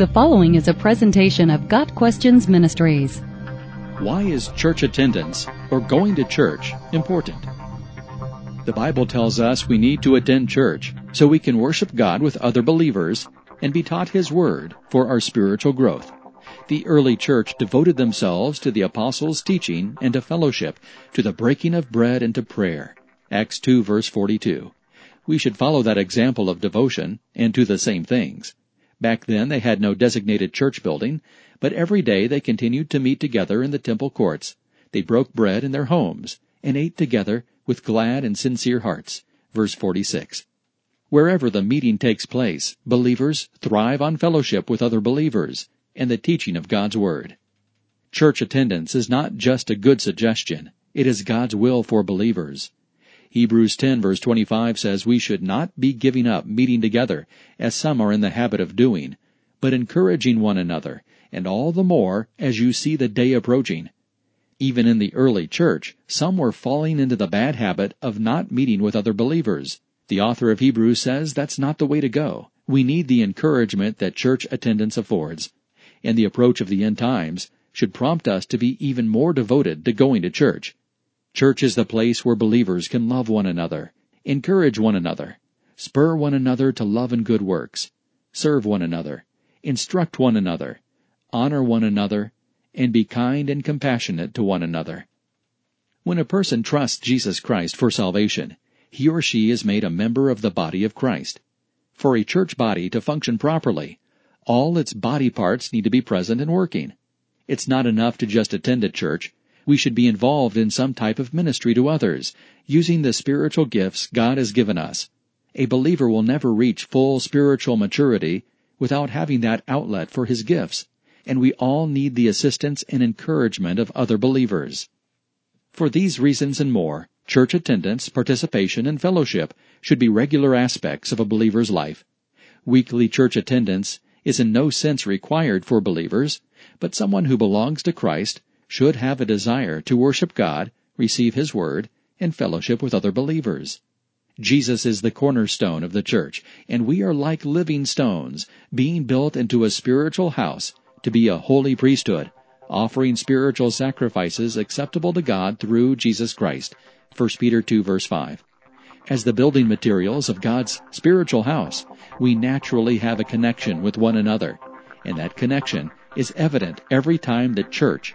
The following is a presentation of Got Questions Ministries. Why is church attendance, or going to church, important? The Bible tells us we need to attend church so we can worship God with other believers and be taught His Word for our spiritual growth. The early church devoted themselves to the apostles' teaching and to fellowship, to the breaking of bread and to prayer. Acts 2 verse 42. We should follow that example of devotion and to the same things. Back then they had no designated church building, but every day they continued to meet together in the temple courts. They broke bread in their homes and ate together with glad and sincere hearts. Verse 46. Wherever the meeting takes place, believers thrive on fellowship with other believers and the teaching of God's Word. Church attendance is not just a good suggestion, it is God's will for believers. Hebrews 10 verse 25 says we should not be giving up meeting together, as some are in the habit of doing, but encouraging one another, and all the more as you see the day approaching. Even in the early church, some were falling into the bad habit of not meeting with other believers. The author of Hebrews says that's not the way to go. We need the encouragement that church attendance affords. And the approach of the end times should prompt us to be even more devoted to going to church. Church is the place where believers can love one another, encourage one another, spur one another to love and good works, serve one another, instruct one another, honor one another, and be kind and compassionate to one another. When a person trusts Jesus Christ for salvation, he or she is made a member of the body of Christ. For a church body to function properly, all its body parts need to be present and working. It's not enough to just attend a church we should be involved in some type of ministry to others, using the spiritual gifts God has given us. A believer will never reach full spiritual maturity without having that outlet for his gifts, and we all need the assistance and encouragement of other believers. For these reasons and more, church attendance, participation, and fellowship should be regular aspects of a believer's life. Weekly church attendance is in no sense required for believers, but someone who belongs to Christ should have a desire to worship God, receive His Word, and fellowship with other believers. Jesus is the cornerstone of the church, and we are like living stones, being built into a spiritual house to be a holy priesthood, offering spiritual sacrifices acceptable to God through Jesus Christ. 1 Peter 2 verse 5. As the building materials of God's spiritual house, we naturally have a connection with one another, and that connection is evident every time the church